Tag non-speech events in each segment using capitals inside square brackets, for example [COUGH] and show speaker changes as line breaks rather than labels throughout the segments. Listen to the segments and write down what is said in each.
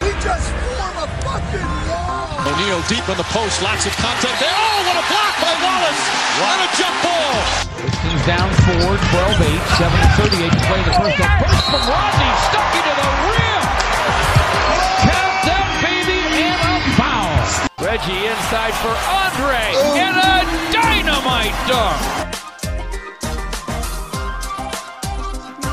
He just formed a fucking wall.
O'Neal deep in the post, lots of contact there. Oh, what a block by Wallace! And a jump ball.
Pistons down four, 12 8, 7 38 to play the first. A burst from Rodney, stuck into the rim. Count that baby and a foul. Reggie inside for Andre and a dynamite dunk.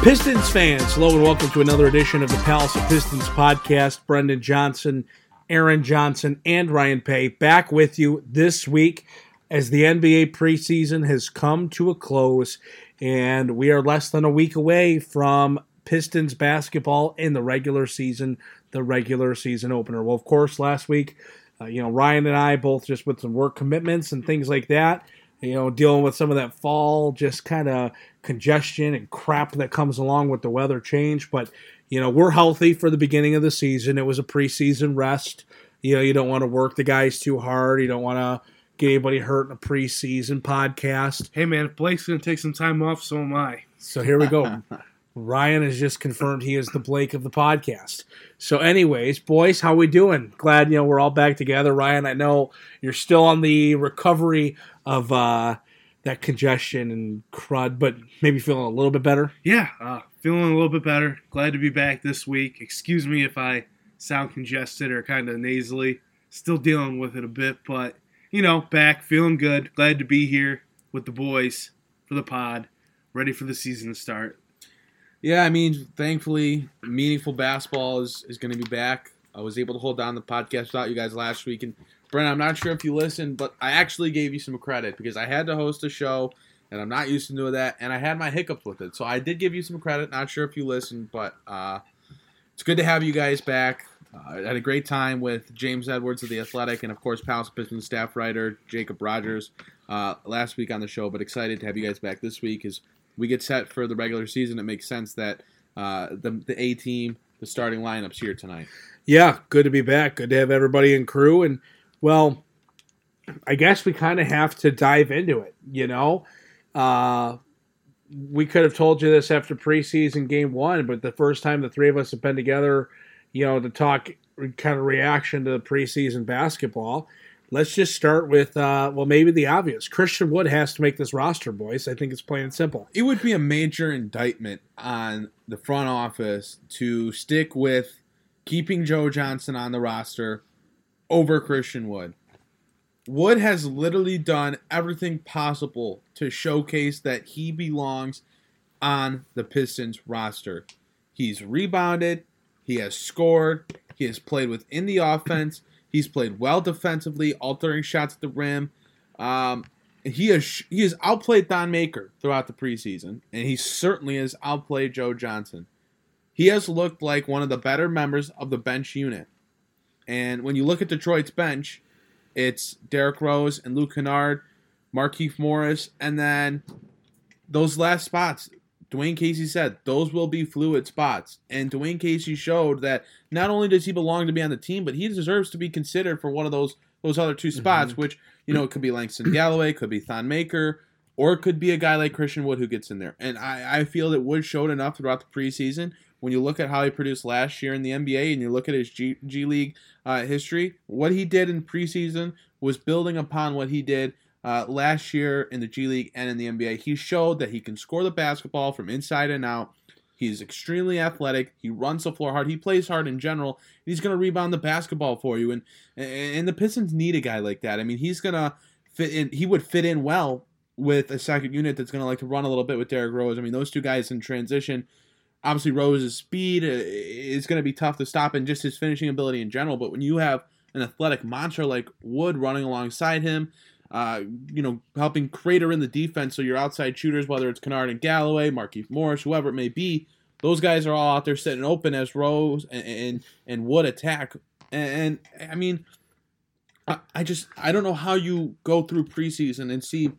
Pistons fans, hello and welcome to another edition of the Palace of Pistons podcast. Brendan Johnson, Aaron Johnson, and Ryan Paye back with you this week as the NBA preseason has come to a close, and we are less than a week away from Pistons basketball in the regular season, the regular season opener. Well, of course, last week, uh, you know, Ryan and I both just with some work commitments and things like that you know, dealing with some of that fall, just kind of congestion and crap that comes along with the weather change. But, you know, we're healthy for the beginning of the season. It was a preseason rest. You know, you don't want to work the guys too hard. You don't want to get anybody hurt in a preseason podcast.
Hey, man, if Blake's going to take some time off, so am I.
So here we go. [LAUGHS] Ryan has just confirmed he is the Blake of the podcast. So, anyways, boys, how we doing? Glad you know we're all back together. Ryan, I know you're still on the recovery of uh, that congestion and crud, but maybe feeling a little bit better.
Yeah, uh, feeling a little bit better. Glad to be back this week. Excuse me if I sound congested or kind of nasally. Still dealing with it a bit, but you know, back, feeling good. Glad to be here with the boys for the pod. Ready for the season to start.
Yeah, I mean, thankfully, meaningful basketball is, is going to be back. I was able to hold down the podcast without you guys last week. And, Brent, I'm not sure if you listened, but I actually gave you some credit because I had to host a show, and I'm not used to doing that, and I had my hiccups with it. So I did give you some credit. Not sure if you listened, but uh, it's good to have you guys back. Uh, I had a great time with James Edwards of The Athletic and, of course, Palace Pistons staff writer Jacob Rogers uh, last week on the show, but excited to have you guys back this week as we get set for the regular season, it makes sense that uh, the the A team, the starting lineups here tonight.
Yeah, good to be back. Good to have everybody in crew. And well, I guess we kind of have to dive into it. You know, uh, we could have told you this after preseason game one, but the first time the three of us have been together, you know, to talk kind of reaction to the preseason basketball let's just start with uh, well maybe the obvious. Christian wood has to make this roster boys. I think it's plain and simple.
It would be a major indictment on the front office to stick with keeping joe johnson on the roster over christian wood wood has literally done everything possible to showcase that he belongs on the pistons roster he's rebounded he has scored he has played within the offense He's played well defensively, altering shots at the rim. Um, he has he has outplayed Thon Maker throughout the preseason, and he certainly has outplayed Joe Johnson. He has looked like one of the better members of the bench unit. And when you look at Detroit's bench, it's Derrick Rose and Luke Kennard, Markieff Morris, and then those last spots. Dwane Casey said those will be fluid spots. And Dwane Casey showed that not only does he belong to be on the team, but he deserves to be considered for one of those those other two spots, mm-hmm. which, you know, it could be Langston Galloway, could be Thon Maker, or it could be a guy like Christian Wood who gets in there. And I, I feel that Wood showed enough throughout the preseason. When you look at how he produced last year in the NBA and you look at his G, G League uh, history, what he did in preseason was building upon what he did uh, last year in the G League and in the NBA. He showed that he can score the basketball from inside and out. He's extremely athletic. He runs the floor hard. He plays hard in general. He's going to rebound the basketball for you. And and the Pistons need a guy like that. I mean, he's going to fit in. He would fit in well with a second unit that's going to like to run a little bit with Derrick Rose. I mean, those two guys in transition. Obviously, Rose's speed uh, is going to be tough to stop, and just his finishing ability in general. But when you have an athletic monster like Wood running alongside him, uh, you know, helping crater in the defense so your outside shooters, whether it's Kennard and Galloway, Markieff Morris, whoever it may be, those guys are all out there sitting open as Rose and, and, and Wood attack And, and I mean, I, I just I don't know how you go through preseason and see,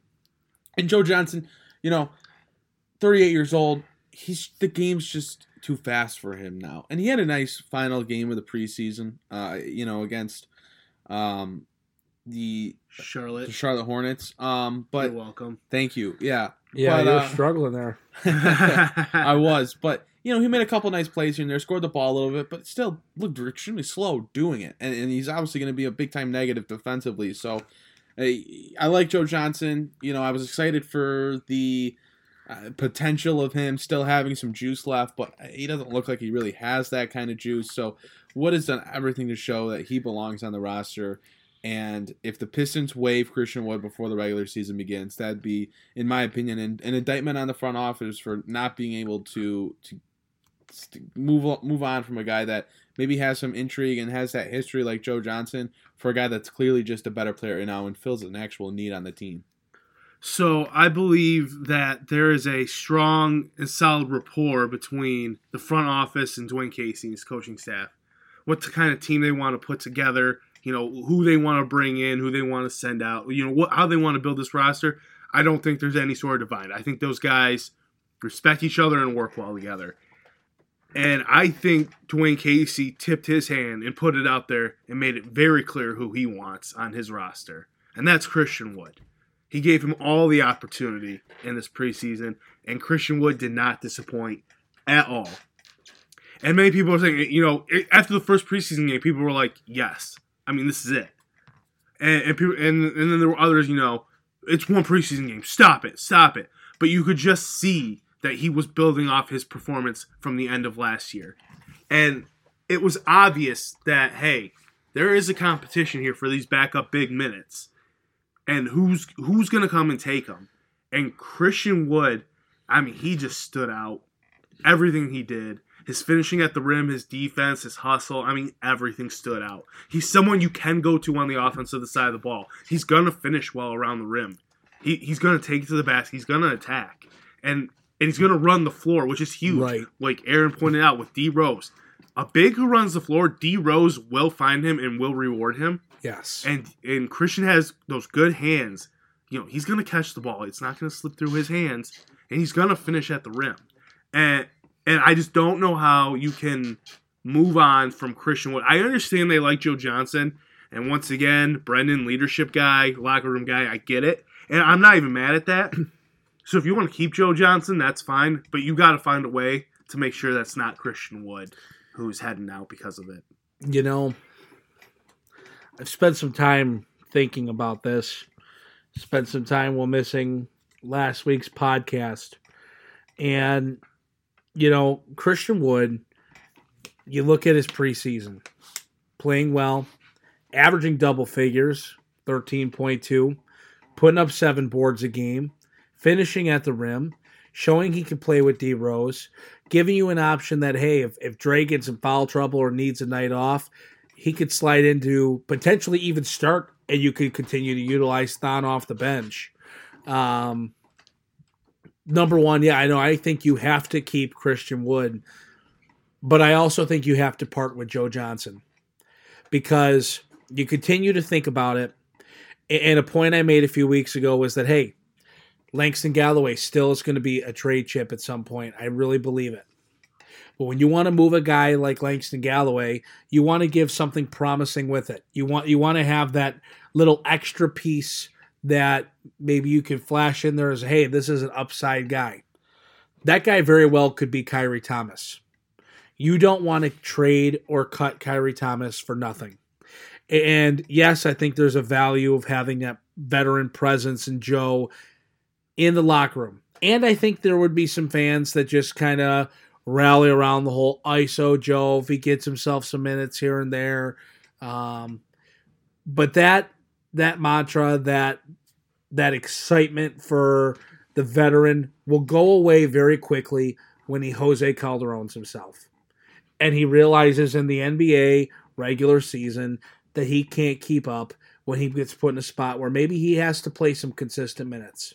and Joe Johnson, you know, 38 years old. He's the game's just too fast for him now, and he had a nice final game of the preseason. Uh, you know, against um the
Charlotte.
the Charlotte Hornets. Um, but
You're welcome.
thank you. Yeah,
Yeah,
But,
you're
uh,
struggling there. [LAUGHS] [LAUGHS]
I was, but you know, he made a couple nice plays here and there, scored the ball a little bit, but still looked extremely slow doing it. And, and he's obviously going to be a big time negative defensively. So I, I like Joe Johnson. You know, I was excited for the uh, potential of him still having some juice left, but he doesn't look like he really has that kind of juice. So Wood has done everything to show that he belongs on the roster. And if the Pistons waive Christian Wood before the regular season begins, that'd be, in my opinion, an, an indictment on the front office for not being able to to move move on from a guy that maybe has some intrigue and has that history like Joe Johnson for a guy that's clearly just a better player right now and fills an actual need on the team.
So I believe that there is a strong and solid rapport between the front office and Dwane Casey and his coaching staff. What the kind of team they want to put together, you know, who they want to bring in, who they want to send out, you know, what how they want to build this roster. I don't think there's any sort of divide. I think those guys respect each other and work well together. And I think Dwane Casey tipped his hand and put it out there and made it very clear who he wants on his roster. And that's Christian Wood. He gave him all the opportunity in this preseason, and Christian Wood did not disappoint at all. And many people are saying, you know, after the first preseason game, people were like, "Yes, I mean, this is it." And and people, and, and then there were others, you know, it's one preseason game. Stop it, stop it. But you could just see that he was building off his performance from the end of last year, and it was obvious that hey, there is a competition here for these backup big minutes and who's who's gonna come and take him? And Christian Wood, I mean, he just stood out. Everything he did, his finishing at the rim, his defense, his hustle, I mean, everything stood out. He's someone you can go to on the offensive side of the ball. He's gonna finish well around the rim. He, he's gonna take it to the basket. He's gonna attack, and and he's gonna run the floor, which is huge.
Right.
Like Aaron pointed out with D Rose, a big who runs the floor. D Rose will find him and will reward him
Yes.
and and Christian has those good hands. You know, he's gonna catch the ball. It's not gonna slip through his hands, and he's gonna finish at the rim. And and I just don't know how you can move on from Christian Wood. I understand they like Joe Johnson, and once again, Brendan, leadership guy, locker room guy. I get it, and I'm not even mad at that. [CLEARS THROAT] So if you want to keep Joe Johnson, that's fine, but you got to find a way to make sure that's not Christian Wood who's heading out because of it.
you know, I've spent some time thinking about this. Spent some time while missing last week's podcast. And, you know, Christian Wood, you look at his preseason, playing well, averaging double figures, 13.2, putting up seven boards a game, finishing at the rim, showing he can play with D Rose, giving you an option that, hey, if, if Dre gets in foul trouble or needs a night off, he could slide into potentially even start and you could continue to utilize Thon off the bench. Um, number one, yeah, I know. I think you have to keep Christian Wood, but I also think you have to part with Joe Johnson because you continue to think about it. And a point I made a few weeks ago was that, hey, Langston Galloway still is going to be a trade chip at some point. I really believe it. But when you want to move a guy like Langston Galloway, you want to give something promising with it. You want you want to have that little extra piece that maybe you can flash in there as, hey, this is an upside guy. That guy very well could be Khyri Thomas. You don't want to trade or cut Khyri Thomas for nothing. And yes, I think there's a value of having that veteran presence in Joe in the locker room. And I think there would be some fans that just kind of rally around the whole ISO Joe if he gets himself some minutes here and there. Um, but that that mantra, that that excitement for the veteran will go away very quickly when he Jose Calderones himself. And he realizes in the NBA regular season that he can't keep up when he gets put in a spot where maybe he has to play some consistent minutes.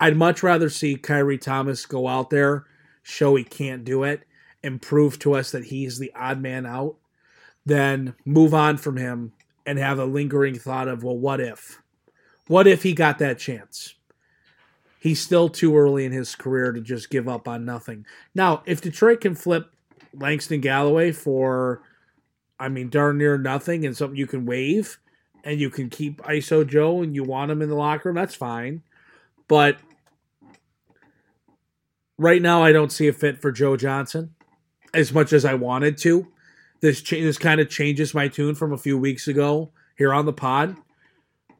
I'd much rather see Khyri Thomas go out there, show he can't do it, and prove to us that he's the odd man out than move on from him and have a lingering thought of, well, what if? What if he got that chance? He's still too early in his career to just give up on nothing. Now, if Detroit can flip Langston Galloway for, I mean, darn near nothing and something you can waive, and you can keep ISO Joe and you want him in the locker room, that's fine. But right now, I don't see a fit for Joe Johnson as much as I wanted to. This cha- this kind of changes my tune from a few weeks ago here on the pod.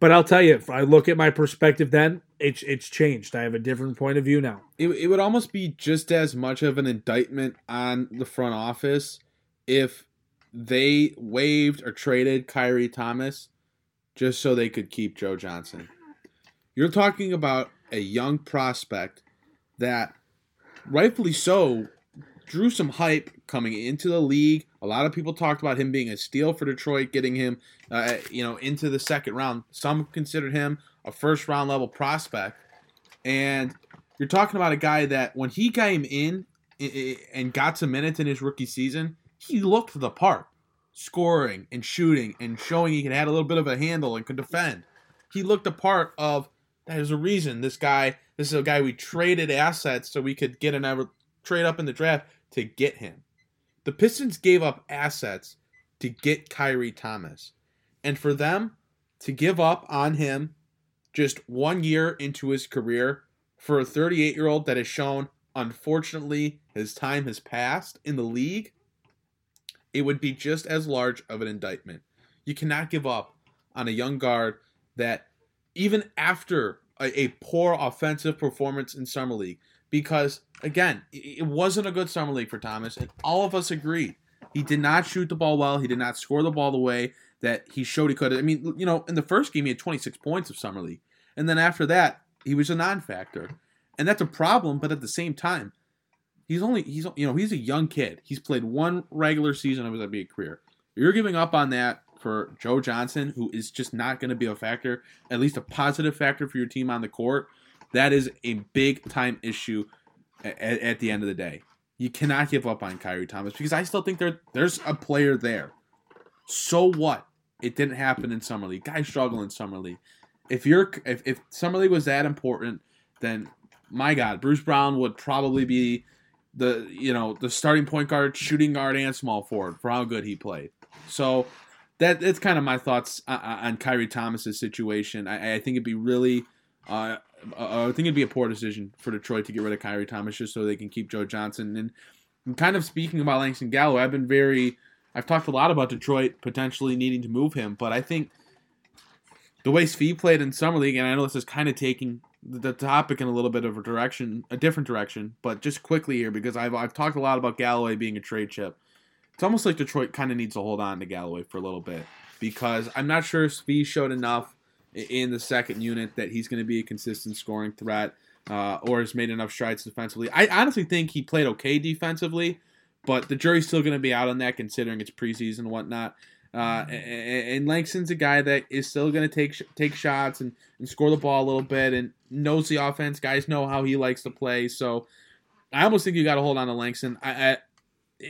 But I'll tell you, if I look at my perspective, then it's it's changed. I have a different point of view now.
It, it would almost be just as much of an indictment on the front office if they waived or traded Khyri Thomas just so they could keep Joe Johnson. You're talking about a young prospect that, rightfully so, drew some hype coming into the league. A lot of people talked about him being a steal for Detroit, getting him, uh, you know, into the second round. Some considered him a first round level prospect, and you're talking about a guy that when he came in and got some minutes in his rookie season, he looked the part, scoring and shooting and showing he can add a little bit of a handle and could defend. He looked the part of. There's a reason this guy. This is a guy we traded assets so we could get another trade up in the draft to get him. The Pistons gave up assets to get Khyri Thomas. And for them to give up on him just one year into his career for a 38 year old that has shown, unfortunately, his time has passed in the league, it would be just as large of an indictment. You cannot give up on a young guard that, even after a, a poor offensive performance in Summer League, because again, it wasn't a good summer league for Thomas, and all of us agreed. He did not shoot the ball well. He did not score the ball the way that he showed he could. I mean, you know, in the first game he had 26 points of summer league, and then after that he was a non-factor, and that's a problem. But at the same time, he's only he's you know he's a young kid. He's played one regular season of his NBA career. You're giving up on that for Joe Johnson, who is just not going to be a factor, at least a positive factor for your team on the court. That is a big time issue at, at, the end of the day. You cannot give up on Khyri Thomas because I still think there there's a player there. So what? It didn't happen in summer league. Guys struggle in summer league. If you're if, if summer league was that important, then my God, Bruce Brown would probably be the you know the starting point guard, shooting guard, and small forward for how good he played. So that that's kind of my thoughts on, on Khyri Thomas's situation. I, I think it'd be really uh, uh, I think it'd be a poor decision for Detroit to get rid of Khyri Thomas just so they can keep Joe Johnson. And, and kind of speaking about Langston Galloway, I've been very, I've talked a lot about Detroit potentially needing to move him, but I think the way Svi played in summer league, and I know this is kind of taking the topic in a little bit of a direction, a different direction, but just quickly here because I've I've talked a lot about Galloway being a trade chip. It's almost like Detroit kind of needs to hold on to Galloway for a little bit because I'm not sure Svi showed enough in the second unit that he's going to be a consistent scoring threat uh, or has made enough strides defensively. I honestly think he played okay defensively, but the jury's still going to be out on that considering it's preseason and whatnot. Uh, and, and Langston's a guy that is still going to take take shots and, and score the ball a little bit and knows the offense. Guys know how he likes to play. So I almost think you got to hold on to Langston. I, I,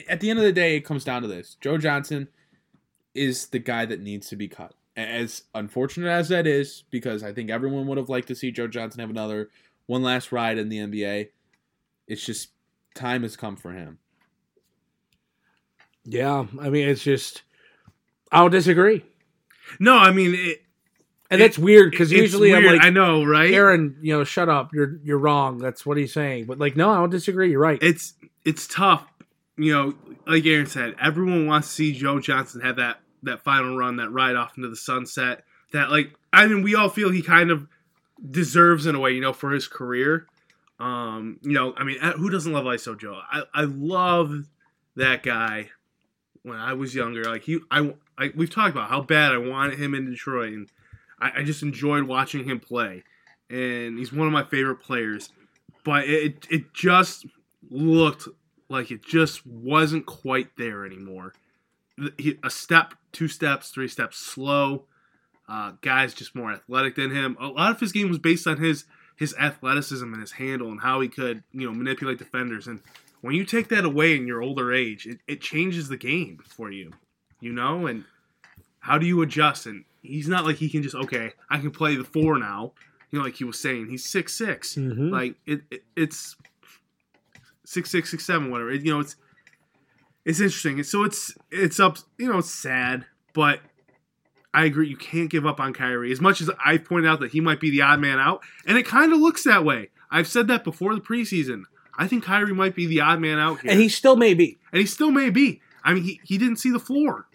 at the end of the day, it comes down to this: Joe Johnson is the guy that needs to be cut as unfortunate as that is, because I think everyone would have liked to see Joe Johnson have another one last ride in the NBA. It's just time has come for him.
Yeah, I mean, it's just I'll disagree.
No, I mean, it,
and that's weird because usually weird. I'm like,
I know, right?
Aaron, you know, shut up. You're you're wrong. That's what he's saying. But like, no, I don't disagree. You're right.
It's it's tough. You know, like Aaron said, everyone wants to see Joe Johnson have that that final run, that ride off into the sunset. That like I mean, we all feel he kind of deserves in a way, you know, for his career. Um, you know, I mean, uh, who doesn't love ISO Joe? I I love that guy. When I was younger, like he, I, I we've talked about how bad I wanted him in Detroit, and I, I just enjoyed watching him play. And he's one of my favorite players, but it it just looked like it just wasn't quite there anymore a step, two steps, three steps slow. Uh, guys just more athletic than him. A lot of his game was based on his his athleticism and his handle and how he could you know manipulate defenders. And when you take that away in your older age, it, it changes the game for you. you know, and how do you adjust? And he's not like he can just okay, I can play the four now. You know, like he was saying, he's six six.
Mhm.
Like it, it, it's six six six seven whatever. It, you know, it's it's interesting. So it's it's up. You know, it's sad, but I agree. You can't give up on Khyri as much as I've pointed out that he might be the odd man out, and it kind of looks that way. I've said that before the preseason. I think Khyri might be the odd man out here,
And he still may be.
and he still may be. I mean, he, he didn't see the floor,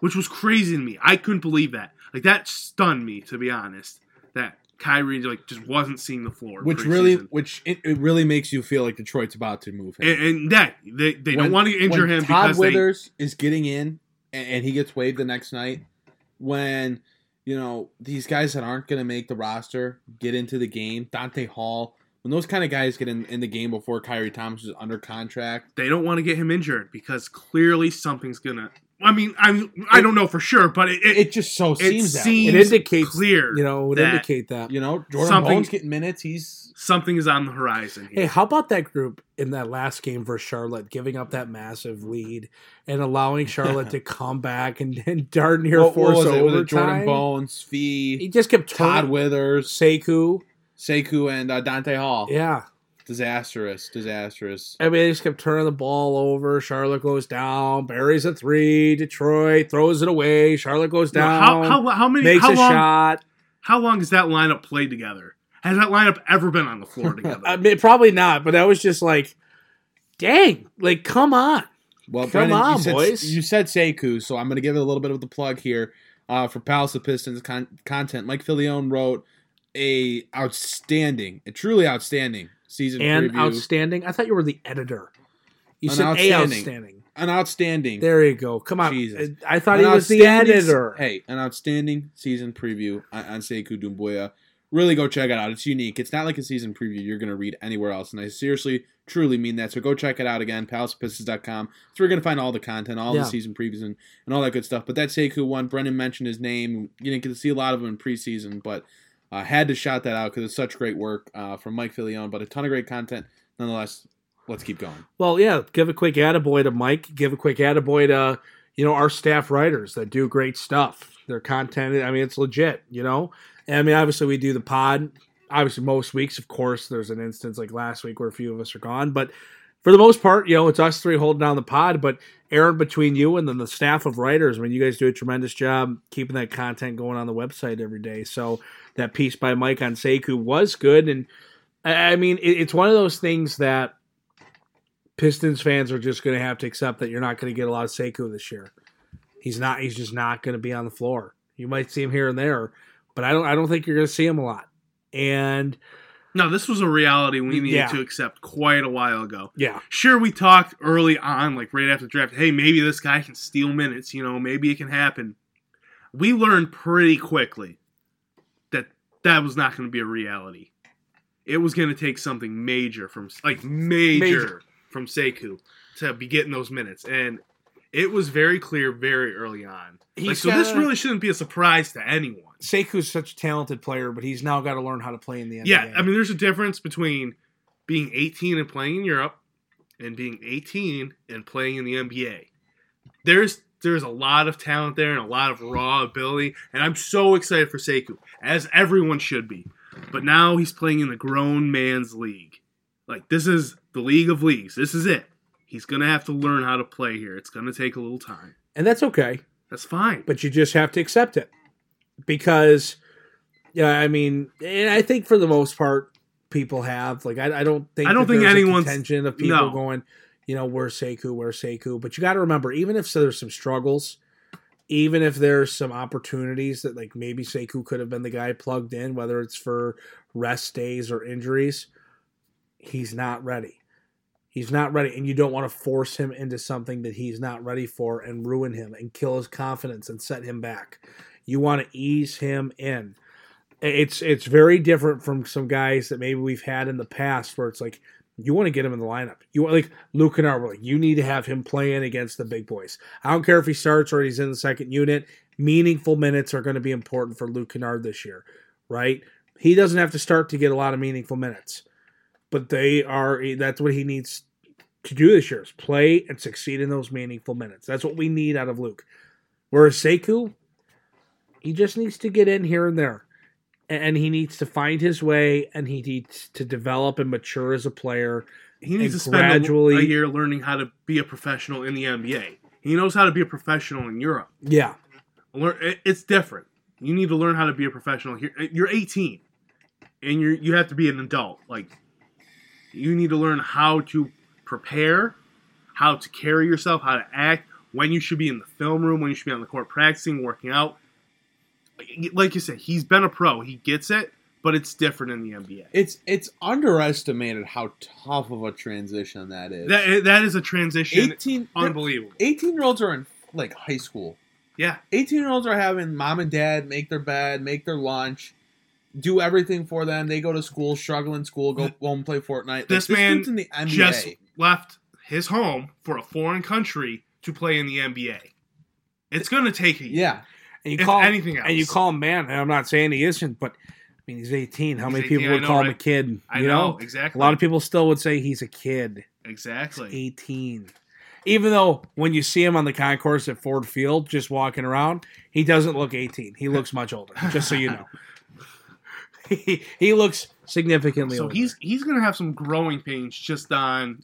which was crazy to me. I couldn't believe that. Like that stunned me, to be honest. That Khyri like just wasn't seeing the floor,
Which really, which it, it really makes you feel like Detroit's about to move him.
and, and that they, they don't want to injure
when
him
Todd
because they,
Withers is getting in and, and he gets waived the next night. When you know these guys that aren't going to make the roster get into the game, Donta Hall. When those kind of guys get in, in the game before Khyri Thomas is under contract,
they don't want to get him injured because clearly something's gonna. I mean, I mean, I don't know for sure, but it, it,
it just so
it
seems that
seems
way.
It indicates
clear,
You know, it would
that
indicate that.
You know, Jordan
Something-
Bones getting minutes. He's
something is on the horizon.
Hey, how about that group in that last game for Charlotte, giving up that massive lead and allowing [LAUGHS] Charlotte to come back and, and darn near
what, what
force
was it? Was
overtime?
it Jordan Bones, Fee,
He just kept
Todd
turning.
Withers,
Sekou.
Sekou, and uh, Donta Hall.
Yeah.
Disastrous, disastrous.
I mean, they just kept turning the ball over. Charlotte goes down, buries a three. Detroit throws it away. Charlotte goes
Now,
down,
how, how how many
makes
how
a
long
shot.
how long has that lineup played together? Has that lineup ever been on the floor [LAUGHS] together?
I mean, probably not, but that was just like, dang, like, come on.
Well,
Come
Brendan,
on,
you said,
boys.
You said Sekou, so I'm going to give it a little bit of the plug here uh, for Palace of Pistons con- content. Mike Filione wrote a outstanding, a truly outstanding season
And
preview.
outstanding. I thought you were the editor. You
An
said a
outstanding.
outstanding.
an outstanding.
There you go. Come on.
Jesus.
I thought
an
he was the editor.
Hey, an outstanding season preview on, on Sekou Doumbouya. Really go check it out. It's unique. It's not like a season preview you're going to read anywhere else. And I seriously, truly mean that. So go check it out again, palacepistons.com. That's where you're going to find all the content, all
Yeah.
the season previews, and, and all that good stuff. But that Sekou one, Brendan mentioned his name. You didn't get to see a lot of him in preseason, but uh, had to shout that out because it's such great work uh, from Mike Filion, But a ton of great content. Nonetheless, let's keep going.
Well, yeah, give a quick attaboy to Mike. Give a quick attaboy to, you know, our staff writers that do great stuff. Their content, I mean, it's legit, you know? And I mean, obviously, we do the pod. Obviously, most weeks, of course, there's an instance like last week where a few of us are gone. But for the most part, you know, it's us three holding down the pod. But Aaron, between you and then the staff of writers, I mean, you guys do a tremendous job keeping that content going on the website every day. So that piece by Mike on Sekou was good. And I mean, it's one of those things that Pistons fans are just going to have to accept that you're not going to get a lot of Sekou this year. He's not. He's just not going to be on the floor. You might see him here and there, but I don't. I don't think you're going to see him a lot. And
no, this was a reality we needed
Yeah.
to accept quite a while ago.
yeah,
Sure, we talked early on, like right after the draft. Hey, maybe this guy can steal minutes. You know, maybe it can happen. We learned pretty quickly that that was not going to be a reality. It was going to take something major from like major,
Major.
from Sekou to be getting those minutes, and it was very clear very early on. Like, so this really shouldn't be a surprise to anyone.
Sekou's such a talented player, but he's now got to learn how to play in the NBA.
Yeah, I mean, there's a difference between being 18 and playing in Europe and being 18 and playing in the NBA. There's there's a lot of talent there and a lot of raw ability, and I'm so excited for Sekou, as everyone should be. But now he's playing in the grown man's league. Like this is the league of leagues. This is it. He's gonna have to learn how to play here. It's gonna take a little time.
and that's okay.
That's fine.
but you just have to accept it because yeah i mean and i think for the most part people have like i, I don't think
I don't think anyone's-
contention of people
no.
going you know where's Sekou, where's Sekou? but you got to remember even if so, there's some struggles even if there's some opportunities that like maybe Sekou could have been the guy plugged in whether it's for rest days or injuries he's not ready He's not ready, and you don't want to force him into something that he's not ready for and ruin him and kill his confidence and set him back. You want to ease him in. It's it's very different from some guys that maybe we've had in the past where it's like you want to get him in the lineup. You want like Luke Kennard, we're like you need to have him playing against the big boys. I don't care if he starts or he's in the second unit. Meaningful minutes are going to be important for Luke Kennard this year, right? He doesn't have to start to get a lot of meaningful minutes but they are eh, that's what he needs to do this year is play and succeed in those meaningful minutes. That's what we need out of Luke. Whereas Sekou, he just needs to get in here and there. And he needs to find his way and he needs to develop and mature as a player.
He needs to spend a- a year learning how to be a professional in the NBA. He knows how to be a professional in Europe.
Yeah.
Learn, it's different. You need to learn how to be a professional here. Uh, you're 18, and you you have to be an adult. Like you need to learn how to prepare, how to carry yourself, how to act, when you should be in the film room, when you should be on the court practicing, working out. Like you said, he's been a pro. He gets it, but it's different in the NBA.
It's it's underestimated how tough of a transition that is.
That that is a transition.
18
unbelievable.
18 year olds are in like high school.
Yeah,
18 year olds are having mom and dad make their bed, make their lunch, do everything for them. They go to school, struggle in school, go home, play Fortnite. Like,
This man
in the NBA.
just left his home for a foreign country to play in the NBA. It's going to take a year.
yeah.
And you call
anything else.
and you call him man. And I'm not saying he isn't, but I mean he's 18. How
He's
many
18,
people would
know,
call him a
right?
kid?
I
you
know,
know,
exactly.
A lot of people still would say he's a kid.
Exactly.
18. Even though when you see him on the concourse at Ford Field just walking around, he doesn't look 18. He looks much older, just so you know. [LAUGHS] he, he looks significantly older.
So
older.
he's he's going to have some growing pains just on,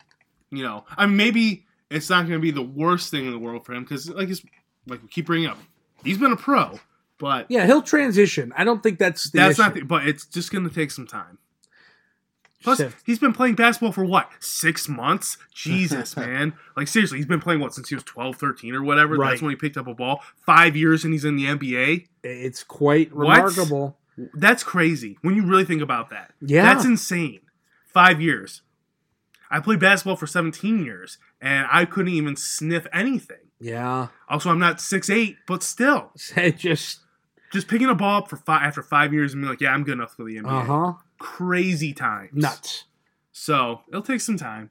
you know, I mean maybe it's not going to be the worst thing in the world for him because like it's like we keep bringing up, he's been a pro, but
Yeah, he'll transition. I don't think that's the
that's
issue.
not. The, but it's just going to take some time. Plus, he's been playing basketball for what six months? Jesus, [LAUGHS] man! Like seriously, he's been playing what since he was 12, 13 or whatever.
Right.
That's when he picked up a ball. Five years and he's in the NBA.
It's quite
What?
remarkable.
That's crazy when you really think about that.
Yeah.
That's insane. Five years. I played basketball for 17 years and I couldn't even sniff anything.
Yeah.
Also, I'm not six eight, but still. [LAUGHS]
Just
Just picking a ball up for five after five years and being like, yeah, I'm good enough for the NBA.
uh-huh.
Crazy times.
Nuts.
So it'll take some time.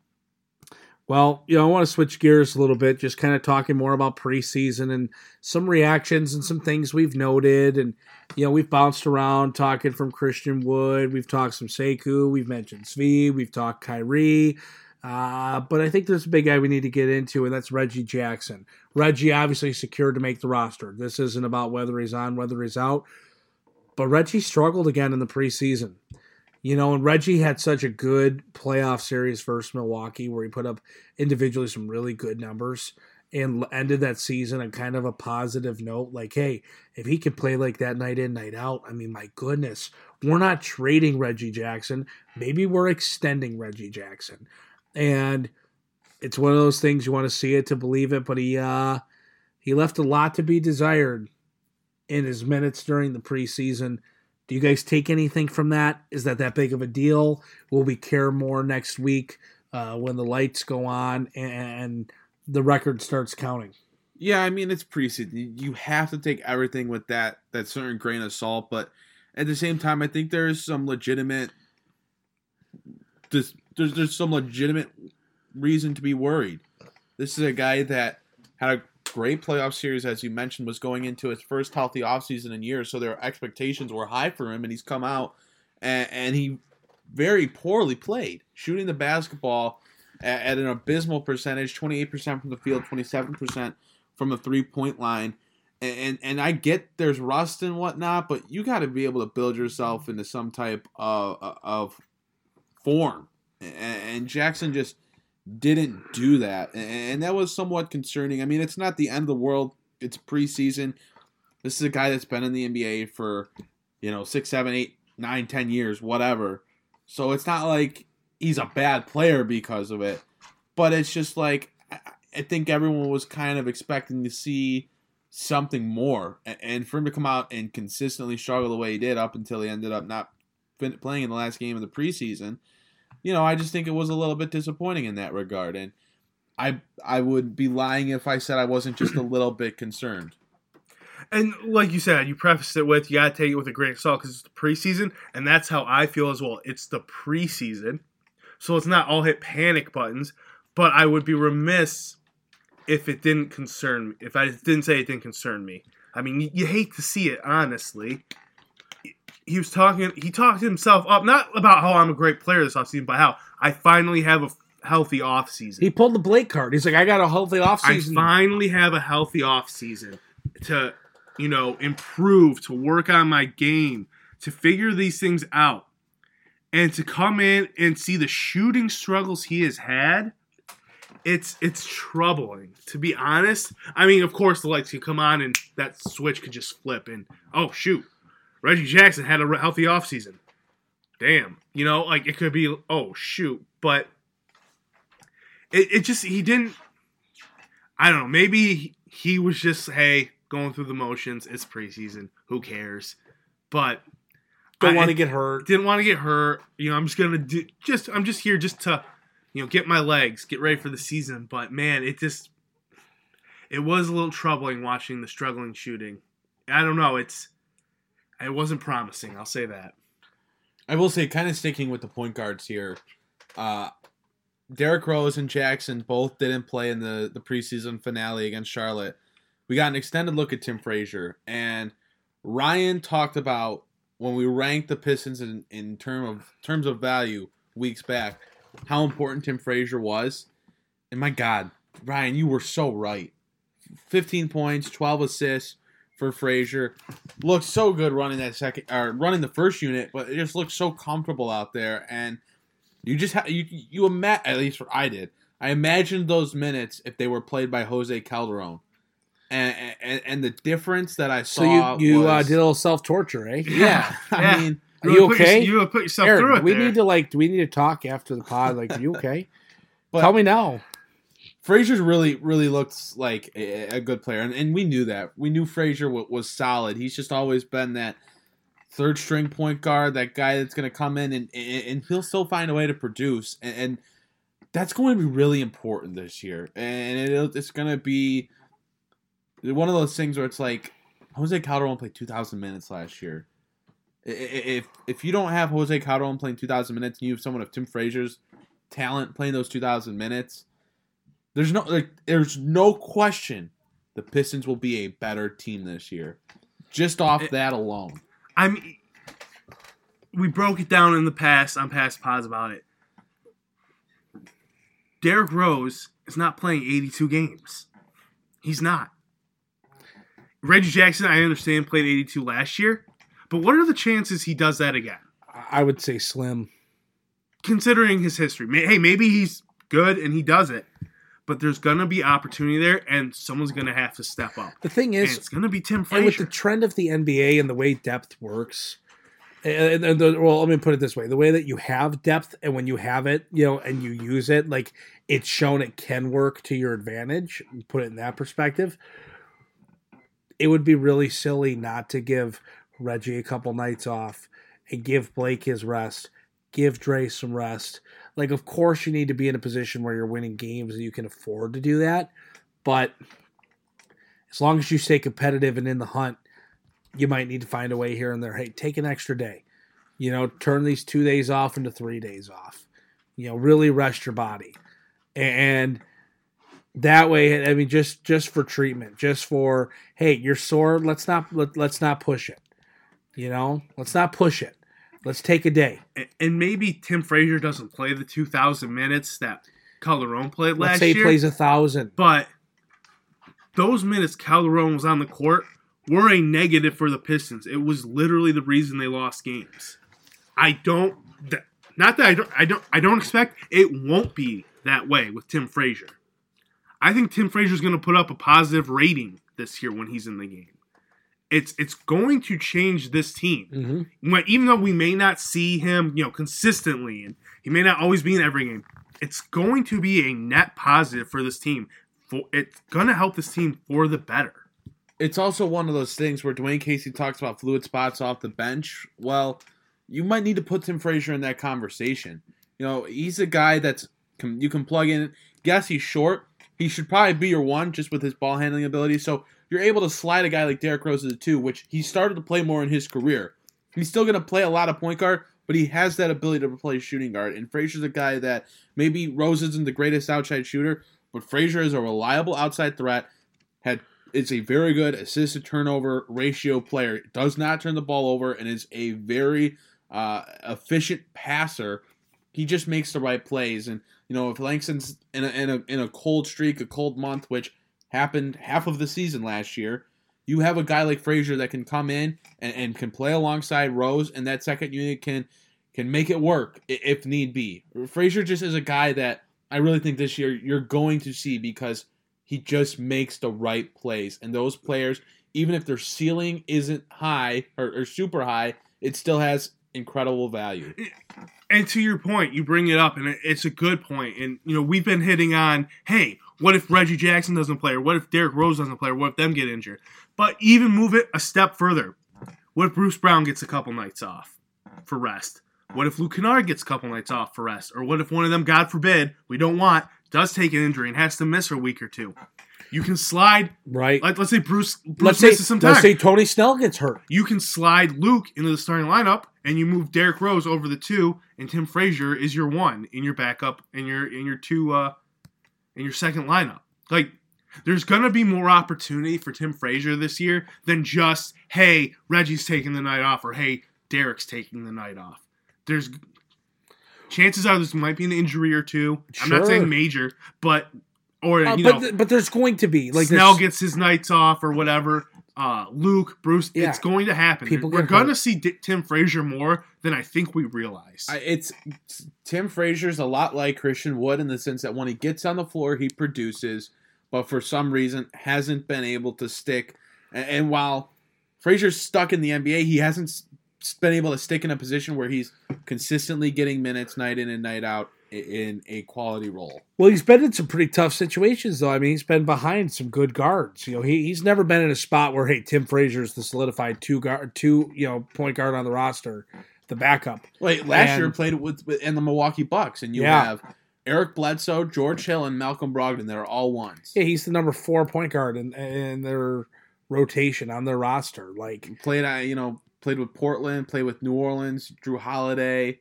Well, you know, I want to switch gears a little bit, just kind of talking more about preseason and some reactions and some things we've noted. And, you know, we've bounced around talking from Christian Wood. We've talked some Sekou. We've mentioned Svi. We've talked Khyri. Uh, but I think there's a big guy we need to get into, and that's Reggie Jackson. Reggie obviously secured to make the roster. This isn't about whether he's on, whether he's out. But Reggie struggled again in the preseason. You know, and Reggie had such a good playoff series versus Milwaukee where he put up individually some really good numbers and ended that season on kind of a positive note. Like, hey, if he can play like that night in, night out, I mean, my goodness, we're not trading Reggie Jackson. Maybe we're extending Reggie Jackson. And it's one of those things you want to see it to believe it, but he uh he left a lot to be desired in his minutes during the preseason. Do you guys take anything from that? Is that that big of a deal? Will we care more next week uh, when the lights go on and the record starts counting?
Yeah, I mean it's preseason. You have to take everything with that that certain grain of salt, but at the same time, I think there's some legitimate there's there's, there's some legitimate reason to be worried. This is a guy that had a great playoff series, as you mentioned, was going into his first healthy offseason in years, so their expectations were high for him, and he's come out and, and he very poorly played, shooting the basketball at, at an abysmal percentage 28% from the field, 27% from the three point line. And, and I get there's rust and whatnot, but you got to be able to build yourself into some type of of form. And Jackson just didn't do that, and that was somewhat concerning. I mean, it's not the end of the world. It's preseason. This is a guy that's been in the NBA for you know six, seven, eight, nine, ten years, whatever. So it's not like he's a bad player because of it, but it's just like I- think everyone was kind of expecting to see something more, and for him to come out and consistently struggle the way he did up until he ended up not playing in the last game of the preseason, you know, I just think it was a little bit disappointing in that regard, and I I would be lying if I said I wasn't just a [CLEARS THROAT] little bit concerned.
And like you said, you prefaced it with you got to take it with a grain of salt because it's the preseason, and that's how I feel as well. It's the preseason, so it's not all hit panic buttons. But I would be remiss if it didn't concern me. If I didn't say it didn't concern me. I mean, you, you hate to see it, honestly. He was talking. He talked himself up, not about how I'm a great player this offseason, but how I finally have a healthy offseason.
He pulled the Blake card. He's like, I got a healthy
off
season.
I finally have a healthy offseason. to, you know, improve, to work on my game, to figure these things out, and to come in and see the shooting struggles he has had, it's it's troubling to be honest. I mean, of course, the lights could come on and that switch could just flip and oh shoot, Reggie Jackson had a healthy offseason. Damn, you know, like it could be oh shoot, but it, it just he didn't. I don't know. Maybe he was just hey going through the motions. It's preseason. Who cares? But
Don't want to get hurt.
didn't want to get hurt. You know, I'm just gonna do just I'm just here just to, you know, get my legs, get ready for the season. But man, it just it was a little troubling watching the struggling shooting. I don't know, it's it wasn't promising, I'll say that.
I will say, kind of sticking with the point guards here. Uh, Derrick Rose and Jackson both didn't play in the, the preseason finale against Charlotte. We got an extended look at Tim Frazier, and Ryan talked about when we ranked the Pistons in, in term of terms of value weeks back, how important Tim Frazier was. And my God, Ryan, you were so right. 15 points, 12 assists for Frazier. Looked so good running that second or running the first unit, but it just looked so comfortable out there. And you just ha- you you ima- at least for I did. I imagined those minutes if they were played by Jose Calderon. And, and and the difference that I
So
saw
you you uh, did a little self torture, eh?
yeah, [LAUGHS] [LAUGHS] I
Yeah.
mean
Are you
really put your-
okay?
you really put yourself
Aaron,
through it.
we
there.
need to like. Do we need to talk after the pod? Like, are you okay? [LAUGHS]
But-
Tell me now.
Frazier's really, really looks like a, a good player, and, and we knew that. We knew Frazier was, was solid. He's just always been that third string point guard, that guy that's going to come in and, and and he'll still find a way to produce, and, and that's going to be really important this year. And it, it's going to be one of those things where it's like Jose Calderon played 2,000 minutes last year. If if you don't have Jose Calderon playing 2,000 minutes, and you have someone of Tim Frazier's talent playing those 2,000 minutes. There's no like there's no question the Pistons will be a better team this year. Just off
It-
that alone.
I'm we broke it down in the past on past pods about it. Derrick Rose is not playing 82 games. He's not. Reggie Jackson, I understand, played 82 last year, but what are the chances he does that again?
I would say slim.
Considering his history, hey, maybe he's good and he does it, but there's gonna be opportunity there, and someone's gonna have to step up.
The thing
And
is,
it's gonna be Tim
and with the trend of the NBA and the way depth works, and, and the, well, let me put it this way: the way that you have depth, and when you have it, you know, and you use it, like it's shown it can work to your advantage. Put it in that perspective. It would be really silly not to give Reggie a couple nights off and give Blake his rest, give Dre some rest. Like, of course, you need to be in a position where you're winning games and you can afford to do that, but as long as you stay competitive and in the hunt, you might need to find a way here and there. Hey, take an extra day. You know, turn these two days off into three days off. You know, really rest your body. And that way, I mean, just just for treatment, just for hey, you're sore. Let's not let, let's not push it. You know, let's not push it. Let's take a day.
And- maybe Tim Frazier doesn't play the 2,000 minutes that Calderon played last year.
Let's
last
say he
year.
plays a thousand.
but those minutes Calderon was on the court were a negative for the Pistons. It was literally the reason they lost games. I don't, not that I don't, I don't, I don't expect it won't be that way with Tim Frazier. I think Tim Frazier's going to put up a positive rating this year when he's in the game. It's it's going to change this team
hmm
when- even though we may not see him, you know, consistently, and he may not always be in every game, it's going to be a net positive for this team. For it's going to help this team for the better.
It's also one of those things where Dwane Casey talks about fluid spots off the bench. Well, you might need to put Tim Frazier in that conversation. You know, he's a guy that's can- you can plug in. Yes, he's short. He should probably be your one just with his ball handling ability. So you're able to slide a guy like Derrick Rose to the two, which he started to play more in his career. He's still going to play a lot of point guard, but he has that ability to play shooting guard. And Frazier's a guy that maybe Rose isn't the greatest outside shooter, but Frazier is a reliable outside threat. Had is a very good assist to turnover ratio player. Does not turn the ball over and is a very uh, efficient passer. He just makes the right plays. And you know, if Langston's in a, in a in a cold streak, a cold month, which happened half of the season last year, you have a guy like Frazier that can come in and, and can play alongside Rose, and that second unit can can make it work if need be. Frazier just is a guy that I really think this year you're going to see because he just makes the right plays, and those players, even if their ceiling isn't high or, or super high, it still has incredible value.
And to your point, you bring it up, and it's a good point. And you know, we've been hitting on, hey, what if Reggie Jackson doesn't play, or what if Derrick Rose doesn't play, or what if them get injured? But even move it a step further. What if Bruce Brown gets a couple nights off for rest? What if Luke Kennard gets a couple nights off for rest? Or what if one of them, God forbid, we don't want, does take an injury and has to miss a week or two? You can slide.
Right.
Like, let's say Bruce, Bruce
let's say
some time
let's say Tony Snell gets hurt.
you can slide Luke into the starting lineup and you move Derrick Rose over the two and Tim Frazier is your one in your backup in your in your two uh in your second lineup. Like there's gonna be more opportunity for Tim Frazier this year than just, hey, Reggie's taking the night off or hey, Derrick's taking the night off. There's chances are this might be an injury or two. I'm not saying major, but or
Uh,
you
but
know
th- but there's going to be like
Snell gets his nights off or whatever. Uh, Luke, Bruce,
Yeah.
it's going to happen.
People
We're going to see D- Tim Frazier more than I think we realize.
I, it's Tim Frazier's a lot like Christian Wood in the sense that when he gets on the floor, he produces, but for some reason hasn't been able to stick. And, and while Frazier's stuck in the NBA, he hasn't been able to stick in a position where he's consistently getting minutes night in and night out in a quality role.
Well, he's been in some pretty tough situations, though. I mean, he's been behind some good guards. You know, he, he's never been in a spot where, hey, Tim Frazier is the solidified two guard, two you know point guard on the roster, the backup.
Wait, last
And-
year played with, with in the Milwaukee Bucks, and you
Yeah.
have Eric Bledsoe, George Hill, and Malcolm Brogdon. They're all ones.
Yeah, he's the number four point guard in, in their rotation on their roster. Like,
played uh, you know played with Portland, played with New Orleans, Jrue Holiday.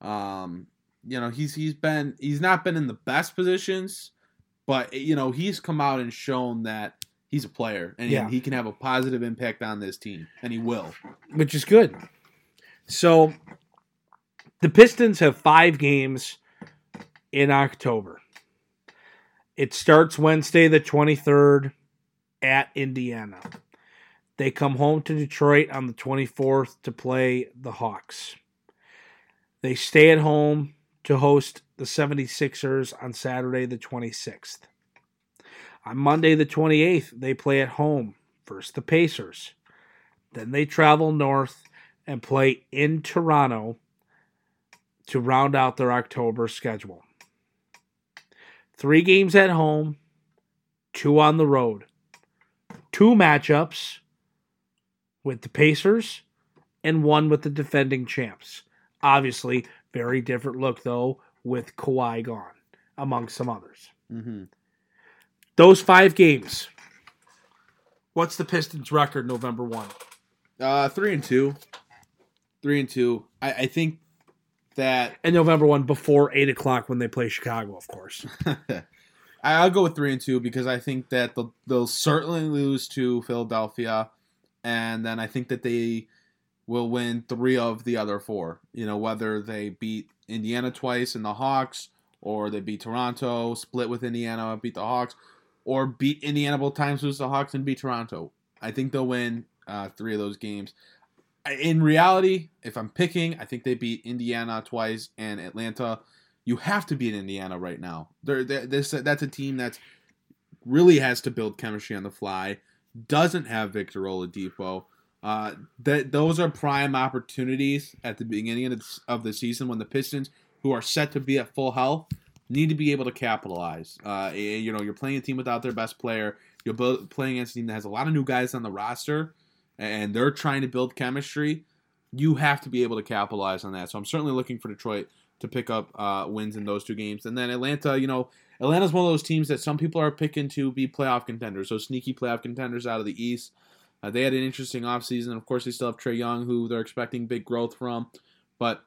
Um, you know he's he's been he's not been in the best positions, but you know he's come out and shown that he's a player and
Yeah.
he can have a positive impact on this team, and he will.
which is good. So, the Pistons have five games in October. It starts Wednesday, the 23rd, at Indiana. They come home to Detroit on the 24th to play the Hawks. They stay at home to host the 76ers on Saturday, the 26th. On Monday, the 28th, they play at home versus the Pacers. Then they travel north and play in Toronto to round out their October schedule. Three games at home, two on the road. Two matchups with the Pacers and one with the defending champs. Obviously, very different look though with Kawhi gone, among some others.
Mm-hmm.
Those five games. What's the Pistons' record November 1?
Uh, three and two, three and two. I, I think that
And November 1 before 8 o'clock when they play Chicago, of course. [LAUGHS]
I'll go with three and two because I think that they'll, they'll certainly lose to Philadelphia, and then I think that they will win three of the other four. You know, whether they beat Indiana twice and the Hawks, or they beat Toronto, split with Indiana, beat the Hawks, or beat Indiana both times, lose the Hawks, and beat Toronto. I think they'll win uh, three of those games. In reality, if I'm picking, I think they beat Indiana twice and Atlanta you have to beat Indiana right now. They're, they're, this that's a team that really has to build chemistry on the fly. Doesn't have Victor Oladipo. Uh, those are prime opportunities at the beginning of the, of the season when the Pistons, who are set to be at full health, need to be able to capitalize. Uh, you know, you're playing a team without their best player. You're build, playing against a team that has a lot of new guys on the roster, and they're trying to build chemistry. You have to be able to capitalize on that. So I'm certainly looking for Detroit to pick up uh, wins in those two games. And then Atlanta, you know, Atlanta's one of those teams that some people are picking to be playoff contenders, so sneaky playoff contenders out of the East. Uh, they had an interesting offseason. Of course, they still have Trae Young, who they're expecting big growth from. But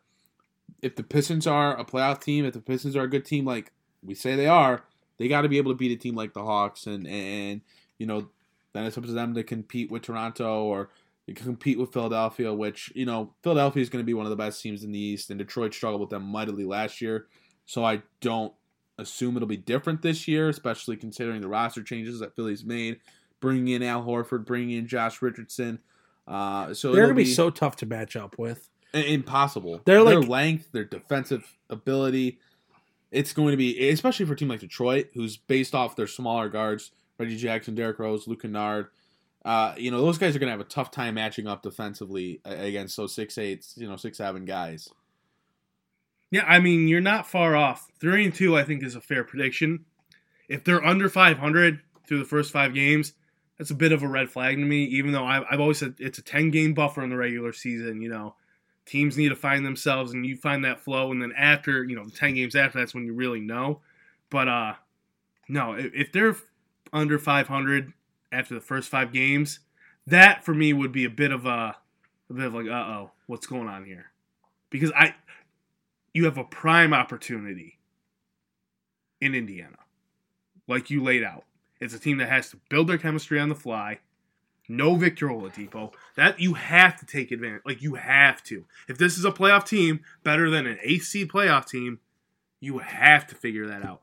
if the Pistons are a playoff team, if the Pistons are a good team like we say they are, they got to be able to beat a team like the Hawks. And, and, you know, then it's up to them to compete with Toronto or compete with Philadelphia, which, you know, Philadelphia is going to be one of the best teams in the East, and Detroit struggled with them mightily last year. So I don't assume it'll be different this year, especially considering the roster changes that Philly's made. Bringing in Al Horford, bringing in Josh Richardson. Uh, so
They're going to be so tough to match up with.
impossible.
They're
their
like-
length, their defensive ability. It's going to be, especially for a team like Detroit, who's based off their smaller guards, Reggie Jackson, Derrick Rose, Luke Kennard. Uh, you know, those guys are going to have a tough time matching up defensively against those six eight, you know, six seven guys.
Yeah, I mean you're not far off. Three and two, I think, is a fair prediction. If they're under 500 through the first five games, that's a bit of a red flag to me. Even though I've, I've always said it's a 10 game buffer in the regular season. You know, teams need to find themselves, and you find that flow, and then after you know the 10 games after, that's when you really know. But uh, no, if, if they're under 500 after the first five games, that for me would be a bit of a, a bit of like, uh oh, what's going on here? Because I you have a prime opportunity in Indiana, like you laid out. It's a team that has to build their chemistry on the fly. No Victor Oladipo. That you have to take advantage. Like you have to. If this is a playoff team better than an seed playoff team, you have to figure that out.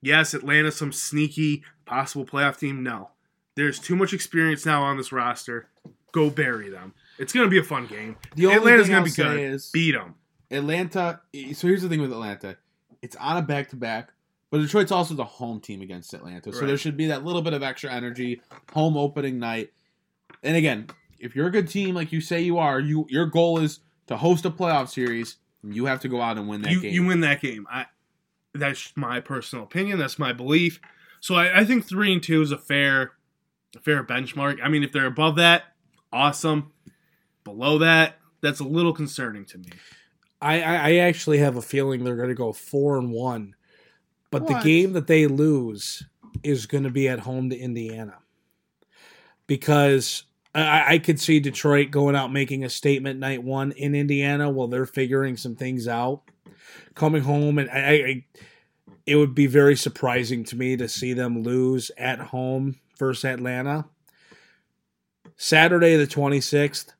Yes, Atlanta's some sneaky possible playoff team. No, there's too much experience now on this roster. Go bury them. It's gonna be a fun game.
The only
Atlanta's
thing
gonna
I'll
be good.
is-
Beat them.
Atlanta. So here's the thing with Atlanta, it's on a back to back, but Detroit's also the home team against Atlanta, so
Right.
there should be that little bit of extra energy. Home opening night, and again, if you're a good team like you say you are, you your goal is to host a playoff series. You have to go out and win that
you,
game.
you win that game. I that's my personal opinion. That's my belief. So I, I think three and two is a fair, a fair benchmark. I mean, if they're above that, awesome. Below that, that's a little concerning to me.
I, I, I actually have a feeling they're going to go four and one, but the game that they lose is going to be at home to Indiana because I, I could see Detroit going out making a statement night one in Indiana while they're figuring some things out, coming home and I, I, it would be very surprising to me to see them lose at home versus Atlanta. Saturday the twenty sixth,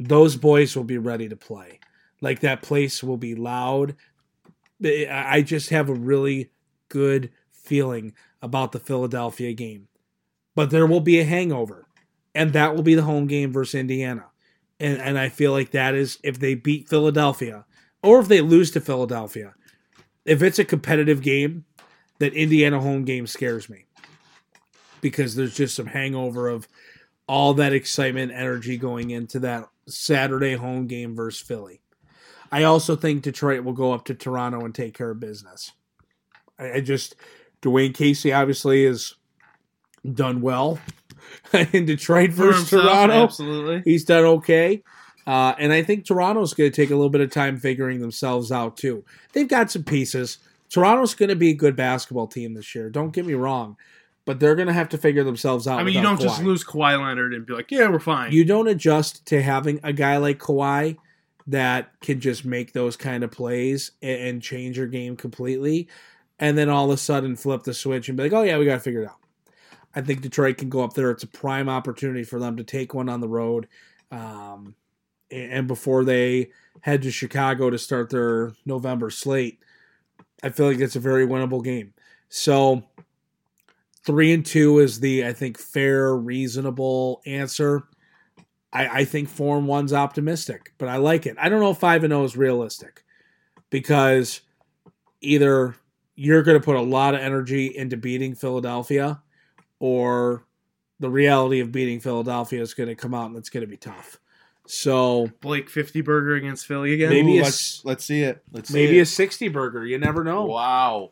those boys will be ready to play like that place will be loud. I just have a really good feeling about the Philadelphia game. But there will be a hangover, and that will be the home game versus Indiana. And and I feel like that is if they beat Philadelphia or if they lose to Philadelphia. If it's a competitive game, that Indiana home game scares me. Because there's just some hangover of all that excitement, energy going into that Saturday home game versus Philly. I also think Detroit will go up to Toronto and take care of business. I, I just Dwane Casey obviously has done well [LAUGHS] in Detroit
For
versus
himself,
Toronto.
absolutely.
He's done okay. Uh, and I think Toronto's going to take a little bit of time figuring themselves out too. They've got some pieces. Toronto's going to be a good basketball team this year. Don't get me wrong, but they're going to have to figure themselves out.
I mean, you don't just lose Kawhi Leonard and be like, yeah, we're fine.
You don't adjust to having a guy like Kawhi that can just make those kind of plays and, and change your game completely, and then all of a sudden flip the switch and be like, "Oh yeah, we got to figure it out." I think Detroit can go up there. It's a prime opportunity for them to take one on the road, um, and before they head to Chicago to start their November slate, I feel like it's a very winnable game. So three and two is the I think fair, reasonable answer. I, I think four and one's optimistic, but I like it. I don't know if five and zero is realistic because either you're going to put a lot of energy into beating Philadelphia, or the reality of beating Philadelphia is going to come out and it's going to be tough. So
Blake 50 burger against Philly again.
Maybe
Ooh,
a
let's let's see it. Let's see
maybe
it.
a sixty burger. You never know.
wow.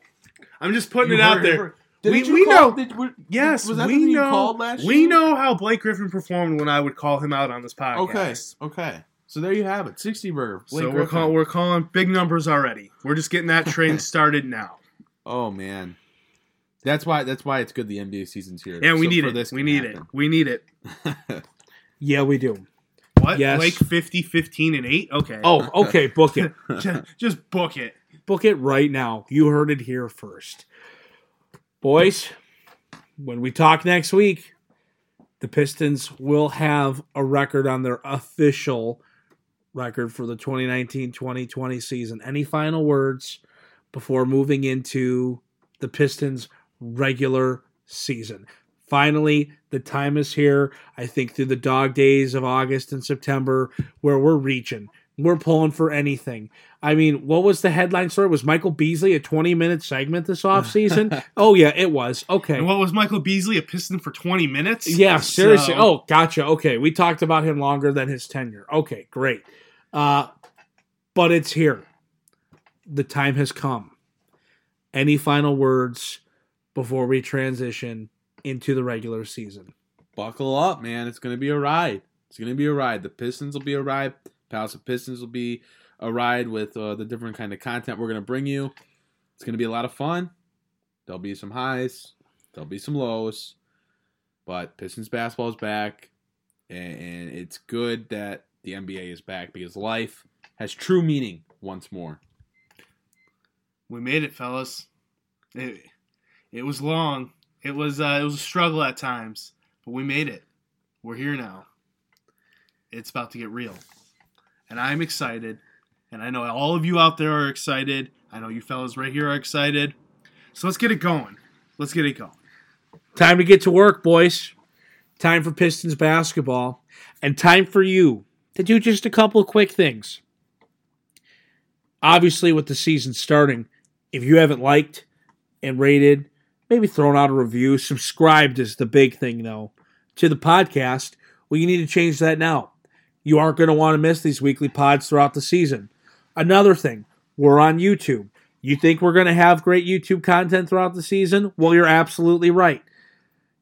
I'm just putting
You
it out there.
Didn't
We-
you
we
call-
know-
did- were-
Yes,
was that
we
the you
know.
called last
we
year?
know how Blake Griffin performed when I would call him out on this podcast.
Okay. Okay. So there you have it. Sixty burger. Blake
so we're calling we're calling big numbers already. We're just getting that train [LAUGHS] started now.
Oh man. That's why. That's why it's good. The NBA season's here.
Yeah, we
So
need
for
it.
This
We
can
need it. We need it. [LAUGHS]
Yeah, we do.
What?
Yes.
Blake 50, 15, and 8? Okay.
Oh, okay. Book it. [LAUGHS]
just, just book it.
Book it right now. You heard it here first. Boys, when we talk next week, the Pistons will have a record on their official record for the 2019 2020 season. Any final words before moving into the Pistons' regular season? Finally, the time is here. I think through the dog days of August and September, where we're reaching, we're pulling for anything. I mean, what was the headline story? Was Michael Beasley a 20 minute segment this [LAUGHS] offseason? oh, yeah, it was. Okay.
And what was Michael Beasley a Piston for 20 minutes?
Yeah, seriously.
So-
Oh, gotcha. Okay. We talked about him longer than his tenure. Okay, great. Uh, but it's here. The time has come. Any final words before we transition into the regular season?
Buckle up, man. It's going to be a ride. It's going to be a ride. The Pistons will be a ride. Palace of Pistons will be a ride with uh, the different kind of content we're going to bring you. It's going to be a lot of fun. There'll be some highs, there'll be some lows, but Pistons basketball is back, and, and it's good that the NBA is back because life has true meaning once more.
We made it, fellas. It, it was long. It was uh, it was a struggle at times, but we made it. We're here now. It's about to get real, and I'm excited. And I know all of you out there are excited. I know you fellas right here are excited. So let's get it going. Let's get it going.
Time to get to work, boys. Time for Pistons basketball. And time for you to do just a couple of quick things. Obviously, with the season starting, if you haven't liked and rated, maybe thrown out a review, subscribed is the big thing, though, to the podcast. Well, you need to change that now. You aren't going to want to miss these weekly pods throughout the season. Another thing, we're on YouTube. You think we're going to have great YouTube content throughout the season? Well, you're absolutely right.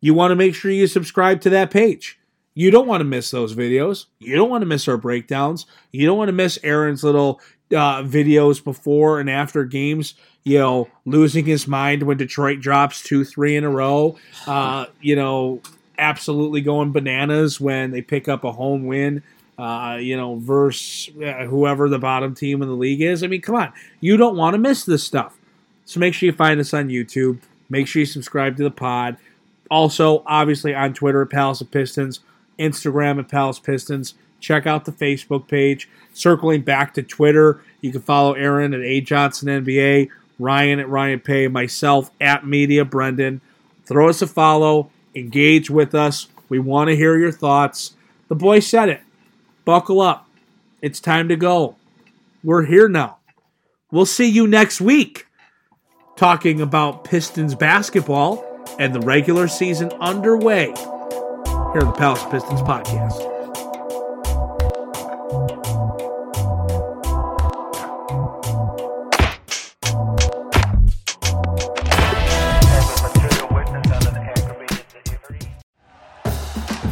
You want to make sure you subscribe to that page. You don't want to miss those videos. You don't want to miss our breakdowns. You don't want to miss Aaron's little uh, videos before and after games. You know, losing his mind when Detroit drops two, three in a row. Uh, you know, absolutely going bananas when they pick up a home win. Uh, you know, versus uh, whoever the bottom team in the league is. I mean, come on, you don't want to miss this stuff. So make sure you find us on YouTube. Make sure you subscribe to the pod. Also, obviously on Twitter Palace of Pistons, Instagram at Palace Pistons. Check out the Facebook page. Circling back to Twitter, you can follow Aaron at A Johnson NBA, Ryan at Ryan Paye, myself at Media Brendan. Throw us a follow. Engage with us. We want to hear your thoughts. The boy said it. Buckle up. It's time to go. We're here now. We'll see you next week talking about Pistons basketball and the regular season underway here on the Palace Pistons podcast.